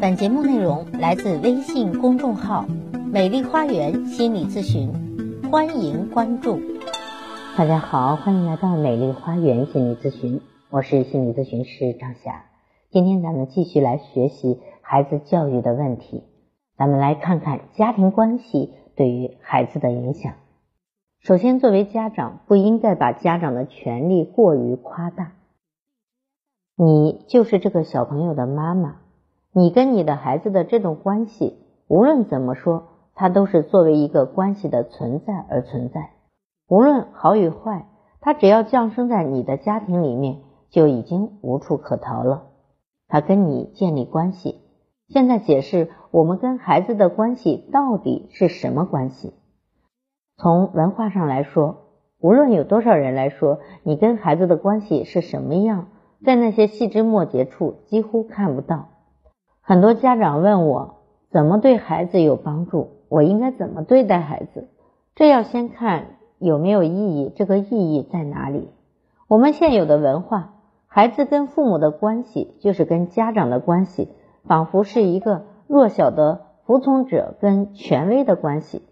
本节目内容来自微信公众号“美丽花园心理咨询”，欢迎关注。大家好，欢迎来到美丽花园心理咨询，我是心理咨询师张霞。今天咱们继续来学习孩子教育的问题，咱们来看看家庭关系对于孩子的影响。首先，作为家长，不应该把家长的权利过于夸大。你就是这个小朋友的妈妈。你跟你的孩子的这种关系，无论怎么说，它都是作为一个关系的存在而存在。无论好与坏，它只要降生在你的家庭里面，就已经无处可逃了。他跟你建立关系。现在解释我们跟孩子的关系到底是什么关系？从文化上来说，无论有多少人来说，你跟孩子的关系是什么样，在那些细枝末节处几乎看不到。很多家长问我怎么对孩子有帮助，我应该怎么对待孩子？这要先看有没有意义，这个意义在哪里？我们现有的文化，孩子跟父母的关系就是跟家长的关系，仿佛是一个弱小的服从者跟权威的关系。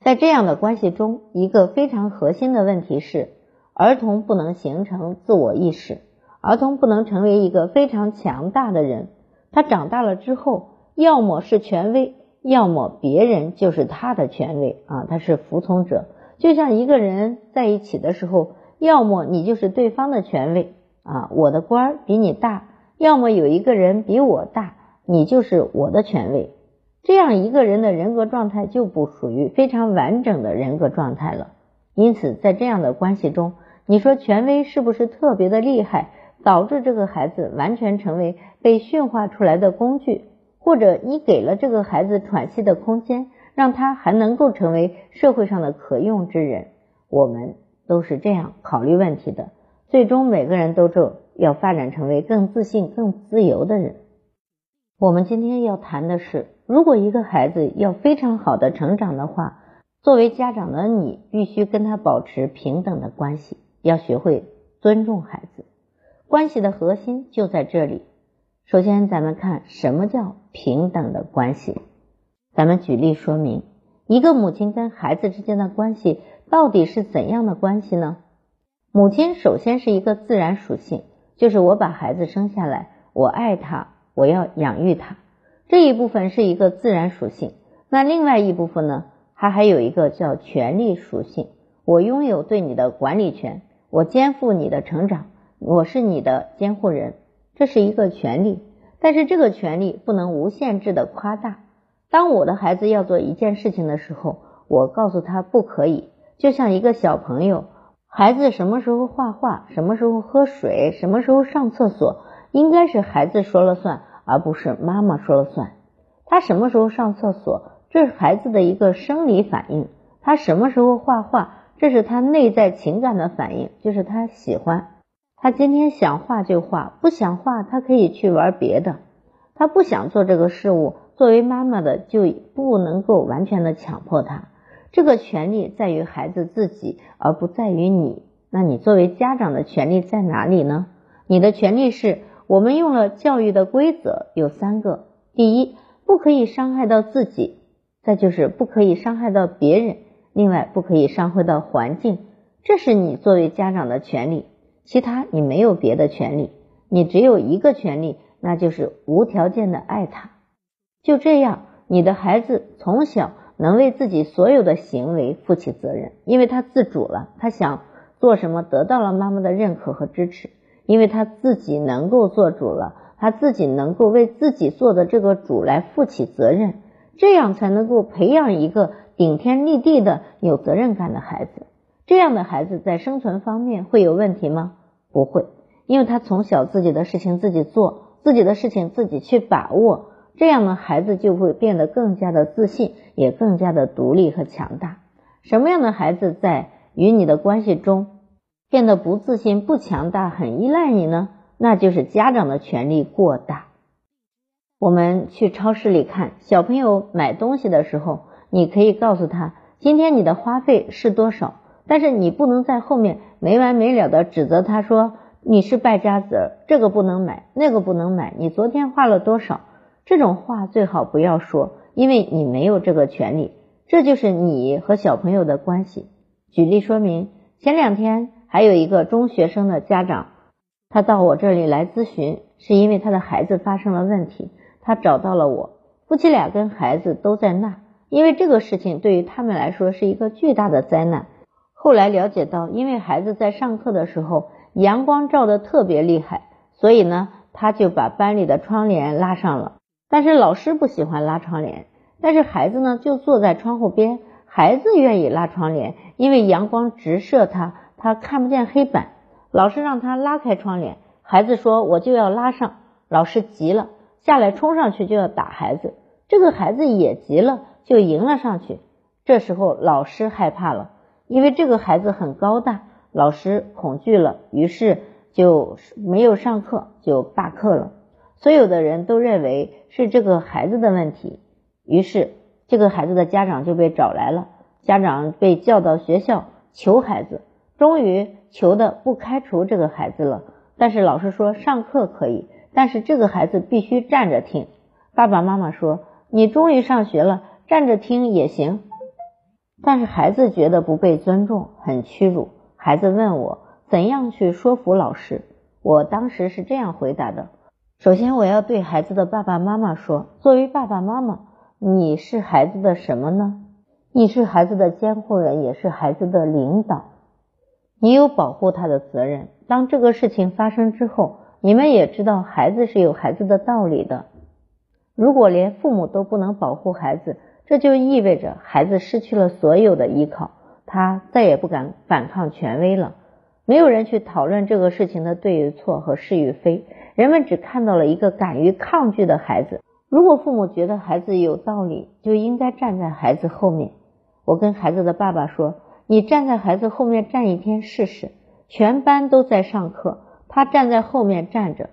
在这样的关系中，一个非常核心的问题是，儿童不能形成自我意识，儿童不能成为一个非常强大的人。他长大了之后，要么是权威，要么别人就是他的权威啊，他是服从者。就像一个人在一起的时候，要么你就是对方的权威啊，我的官比你大；要么有一个人比我大，你就是我的权威。这样一个人的人格状态就不属于非常完整的人格状态了。因此，在这样的关系中，你说权威是不是特别的厉害？导致这个孩子完全成为被驯化出来的工具，或者你给了这个孩子喘息的空间，让他还能够成为社会上的可用之人。我们都是这样考虑问题的。最终，每个人都就要发展成为更自信、更自由的人。我们今天要谈的是，如果一个孩子要非常好的成长的话，作为家长的你必须跟他保持平等的关系，要学会尊重孩子。关系的核心就在这里。首先，咱们看什么叫平等的关系。咱们举例说明，一个母亲跟孩子之间的关系到底是怎样的关系呢？母亲首先是一个自然属性，就是我把孩子生下来，我爱他，我要养育他，这一部分是一个自然属性。那另外一部分呢，它还有一个叫权利属性，我拥有对你的管理权，我肩负你的成长。我是你的监护人，这是一个权利，但是这个权利不能无限制的夸大。当我的孩子要做一件事情的时候，我告诉他不可以。就像一个小朋友，孩子什么时候画画，什么时候喝水，什么时候上厕所，应该是孩子说了算，而不是妈妈说了算。他什么时候上厕所，这是孩子的一个生理反应；他什么时候画画，这是他内在情感的反应，就是他喜欢。他今天想画就画，不想画他可以去玩别的。他不想做这个事物，作为妈妈的就不能够完全的强迫他。这个权利在于孩子自己，而不在于你。那你作为家长的权利在哪里呢？你的权利是我们用了教育的规则有三个：第一，不可以伤害到自己；再就是不可以伤害到别人；另外不可以伤害到环境。这是你作为家长的权利。其他你没有别的权利，你只有一个权利，那就是无条件的爱他。就这样，你的孩子从小能为自己所有的行为负起责任，因为他自主了，他想做什么得到了妈妈的认可和支持，因为他自己能够做主了，他自己能够为自己做的这个主来负起责任，这样才能够培养一个顶天立地的有责任感的孩子。这样的孩子在生存方面会有问题吗？不会，因为他从小自己的事情自己做，自己的事情自己去把握，这样的孩子就会变得更加的自信，也更加的独立和强大。什么样的孩子在与你的关系中变得不自信、不强大、很依赖你呢？那就是家长的权力过大。我们去超市里看小朋友买东西的时候，你可以告诉他，今天你的花费是多少。但是你不能在后面没完没了的指责他说你是败家子儿，这个不能买，那个不能买。你昨天花了多少？这种话最好不要说，因为你没有这个权利。这就是你和小朋友的关系。举例说明，前两天还有一个中学生的家长，他到我这里来咨询，是因为他的孩子发生了问题，他找到了我，夫妻俩跟孩子都在那，因为这个事情对于他们来说是一个巨大的灾难。后来了解到，因为孩子在上课的时候阳光照的特别厉害，所以呢，他就把班里的窗帘拉上了，但是老师不喜欢拉窗帘。但是孩子呢，就坐在窗户边。孩子愿意拉窗帘，因为阳光直射他，他看不见黑板。老师让他拉开窗帘，孩子说我就要拉上。老师急了，下来冲上去就要打孩子。这个孩子也急了，就迎了上去。这时候老师害怕了，因为这个孩子很高大，老师恐惧了，于是就没有上课，就罢课了。所有的人都认为是这个孩子的问题。于是，这个孩子的家长就被找来了。家长被叫到学校求孩子，终于求的不开除这个孩子了。但是老师说上课可以，但是这个孩子必须站着听。爸爸妈妈说你终于上学了，站着听也行。但是孩子觉得不被尊重，很屈辱。孩子问我怎样去说服老师，我当时是这样回答的：首先，我要对孩子的爸爸妈妈说，作为爸爸妈妈。你是孩子的什么呢？你是孩子的监护人，也是孩子的领导。你有保护他的责任。当这个事情发生之后，你们也知道孩子是有孩子的道理的。如果连父母都不能保护孩子，这就意味着孩子失去了所有的依靠，他再也不敢反抗权威了。没有人去讨论这个事情的对与错和是与非，人们只看到了一个敢于抗拒的孩子。如果父母觉得孩子有道理，就应该站在孩子后面。我跟孩子的爸爸说：“你站在孩子后面站一天试试。”全班都在上课，他站在后面站着，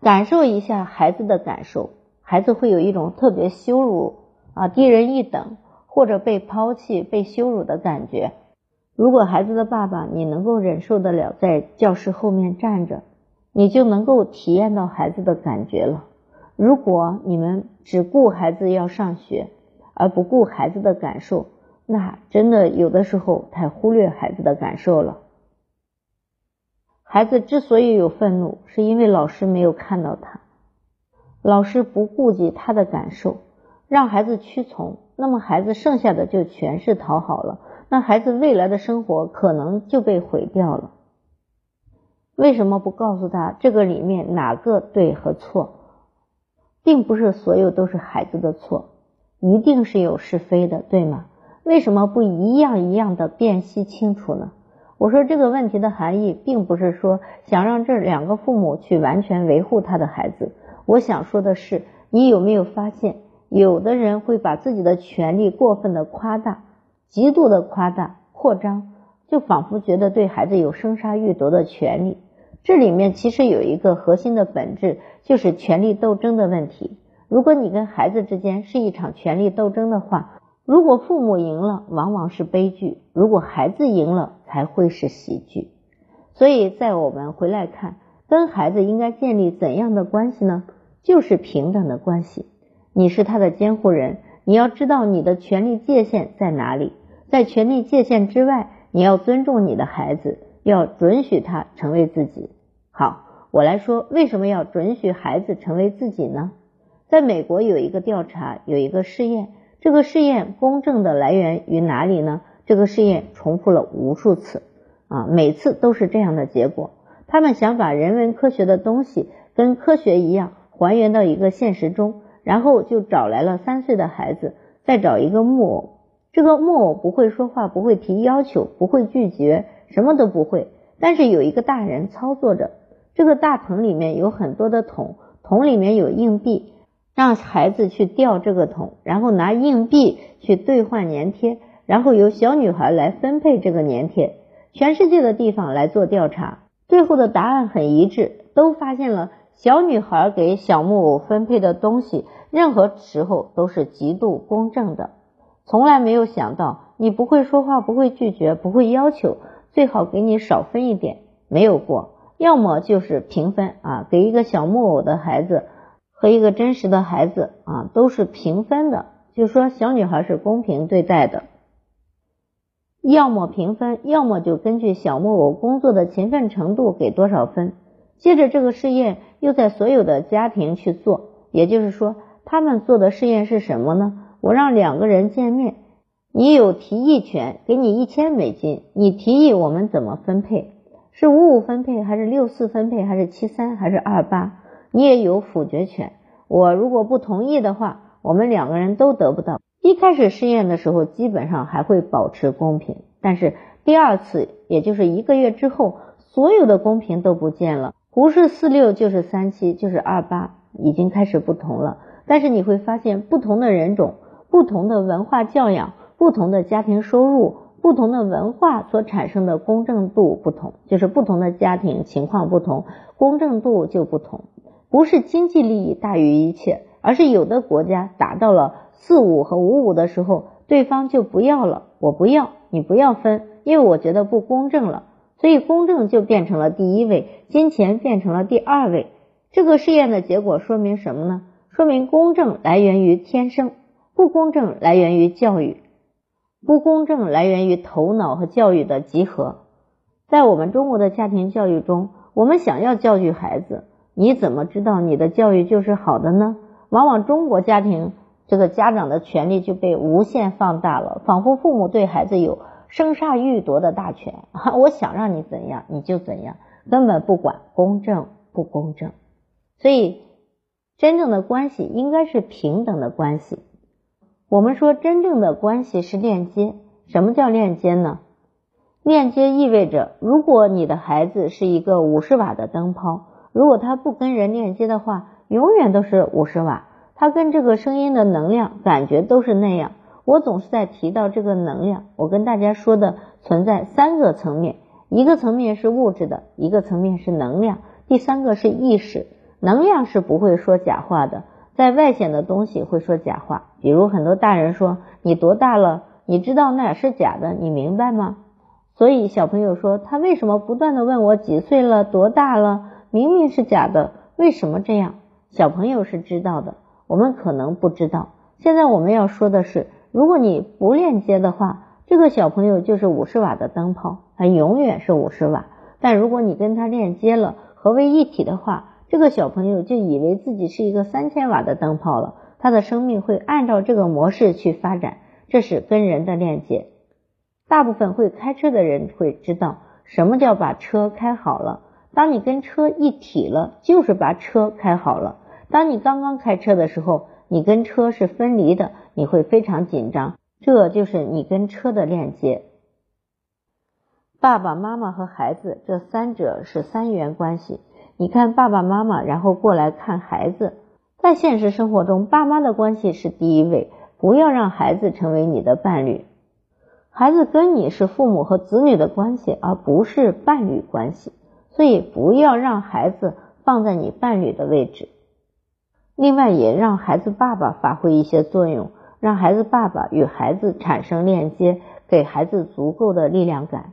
感受一下孩子的感受。孩子会有一种特别羞辱啊、低人一等或者被抛弃、被羞辱的感觉。如果孩子的爸爸你能够忍受得了在教室后面站着，你就能够体验到孩子的感觉了。如果你们只顾孩子要上学，而不顾孩子的感受，那真的有的时候太忽略孩子的感受了。孩子之所以有愤怒，是因为老师没有看到他，老师不顾及他的感受，让孩子屈从，那么孩子剩下的就全是讨好了，那孩子未来的生活可能就被毁掉了。为什么不告诉他这个里面哪个对和错？并不是所有都是孩子的错，一定是有是非的，对吗？为什么不一样一样的辨析清楚呢？我说这个问题的含义，并不是说想让这两个父母去完全维护他的孩子。我想说的是，你有没有发现，有的人会把自己的权利过分的夸大，极度的夸大扩张，就仿佛觉得对孩子有生杀予夺的权利。这里面其实有一个核心的本质，就是权力斗争的问题。如果你跟孩子之间是一场权力斗争的话，如果父母赢了，往往是悲剧；如果孩子赢了，才会是喜剧。所以在我们回来看，跟孩子应该建立怎样的关系呢？就是平等的关系。你是他的监护人，你要知道你的权利界限在哪里，在权利界限之外，你要尊重你的孩子，要准许他成为自己。好，我来说为什么要准许孩子成为自己呢？在美国有一个调查，有一个试验，这个试验公正的来源于哪里呢？这个试验重复了无数次啊，每次都是这样的结果。他们想把人文科学的东西跟科学一样还原到一个现实中，然后就找来了三岁的孩子，再找一个木偶，这个木偶不会说话，不会提要求，不会拒绝，什么都不会，但是有一个大人操作着。这个大棚里面有很多的桶，桶里面有硬币，让孩子去掉这个桶，然后拿硬币去兑换粘贴，然后由小女孩来分配这个粘贴。全世界的地方来做调查，最后的答案很一致，都发现了小女孩给小木偶分配的东西，任何时候都是极度公正的，从来没有想到你不会说话，不会拒绝，不会要求，最好给你少分一点，没有过。要么就是平分啊，给一个小木偶的孩子和一个真实的孩子啊都是平分的，就说小女孩是公平对待的，要么平分，要么就根据小木偶工作的勤奋程度给多少分。接着这个试验又在所有的家庭去做，也就是说，他们做的试验是什么呢？我让两个人见面，你有提议权，给你一千美金，你提议我们怎么分配，是五五分配，还是六四分配，还是七三，还是二八？你也有否决权。我如果不同意的话，我们两个人都得不到。一开始试验的时候，基本上还会保持公平，但是第二次，也就是一个月之后，所有的公平都不见了。不是四六就是三七就是二八，已经开始不同了。但是你会发现，不同的人种、不同的文化教养、不同的家庭收入、不同的文化所产生的公正度不同，就是不同的家庭情况不同，公正度就不同。不是经济利益大于一切，而是有的国家达到了四五和五五的时候，对方就不要了，我不要，你不要分，因为我觉得不公正了。所以公正就变成了第一位，金钱变成了第二位。这个试验的结果说明什么呢？说明公正来源于天生，不公正来源于教育，不公正来源于头脑和教育的集合。在我们中国的家庭教育中，我们想要教育孩子，你怎么知道你的教育就是好的呢？往往中国家庭这个家长的权利就被无限放大了，仿佛父母对孩子有。生杀予夺的大权，我想让你怎样你就怎样，根本不管公正不公正。所以，真正的关系应该是平等的关系。我们说真正的关系是链接。什么叫链接呢？链接意味着，如果你的孩子是一个五十瓦的灯泡，如果他不跟人链接的话，永远都是五十瓦。他跟这个声音的能量感觉都是那样。我总是在提到这个能量，我跟大家说的存在三个层面，一个层面是物质的，一个层面是能量，第三个是意识。能量是不会说假话的，在外显的东西会说假话，比如很多大人说你多大了，你知道那是假的，你明白吗？所以小朋友说他为什么不断的问我几岁了，多大了，明明是假的，为什么这样？小朋友是知道的，我们可能不知道。现在我们要说的是。如果你不链接的话，这个小朋友就是五十瓦的灯泡，他永远是五十瓦。但如果你跟他链接了，合为一体的话，这个小朋友就以为自己是一个三千瓦的灯泡了。他的生命会按照这个模式去发展，这是跟人的链接。大部分会开车的人会知道什么叫把车开好了。当你跟车一体了，就是把车开好了。当你刚刚开车的时候，你跟车是分离的。你会非常紧张，这就是你跟车的链接。爸爸妈妈和孩子这三者是三元关系。你看爸爸妈妈，然后过来看孩子。在现实生活中，爸妈的关系是第一位，不要让孩子成为你的伴侣。孩子跟你是父母和子女的关系，而不是伴侣关系，所以不要让孩子放在你伴侣的位置。另外，也让孩子爸爸发挥一些作用。让孩子爸爸与孩子产生链接，给孩子足够的力量感。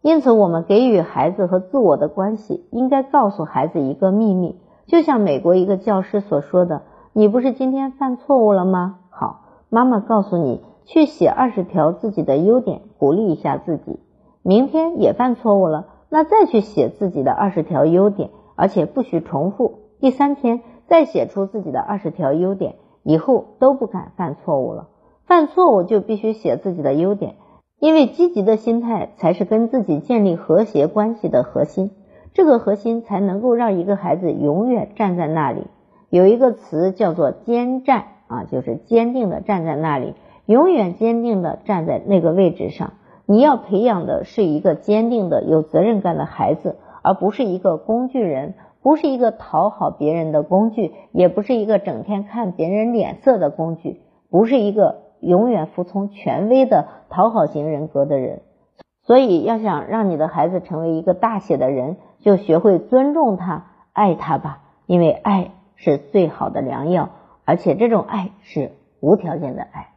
因此，我们给予孩子和自我的关系，应该告诉孩子一个秘密。就像美国一个教师所说的：“你不是今天犯错误了吗？好，妈妈告诉你，去写二十条自己的优点，鼓励一下自己。明天也犯错误了，那再去写自己的二十条优点，而且不许重复。第三天再写出自己的二十条优点。”以后都不敢犯错误了，犯错误就必须写自己的优点，因为积极的心态才是跟自己建立和谐关系的核心，这个核心才能够让一个孩子永远站在那里。有一个词叫做坚站啊，就是坚定的站在那里，永远坚定的站在那个位置上。你要培养的是一个坚定的、有责任感的孩子，而不是一个工具人。不是一个讨好别人的工具，也不是一个整天看别人脸色的工具，不是一个永远服从权威的讨好型人格的人。所以，要想让你的孩子成为一个大写的人，就学会尊重他、爱他吧，因为爱是最好的良药，而且这种爱是无条件的爱。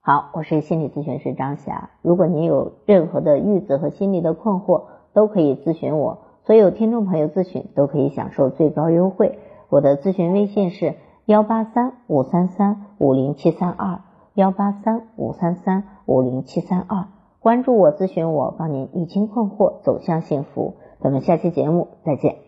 好，我是心理咨询师张霞，如果您有任何的育子和心理的困惑，都可以咨询我。所有听众朋友咨询都可以享受最高优惠。我的咨询微信是幺八三五三三五零七三二幺八三五三三五零七三二。关注我，咨询我，帮您理清困惑，走向幸福。咱们下期节目再见。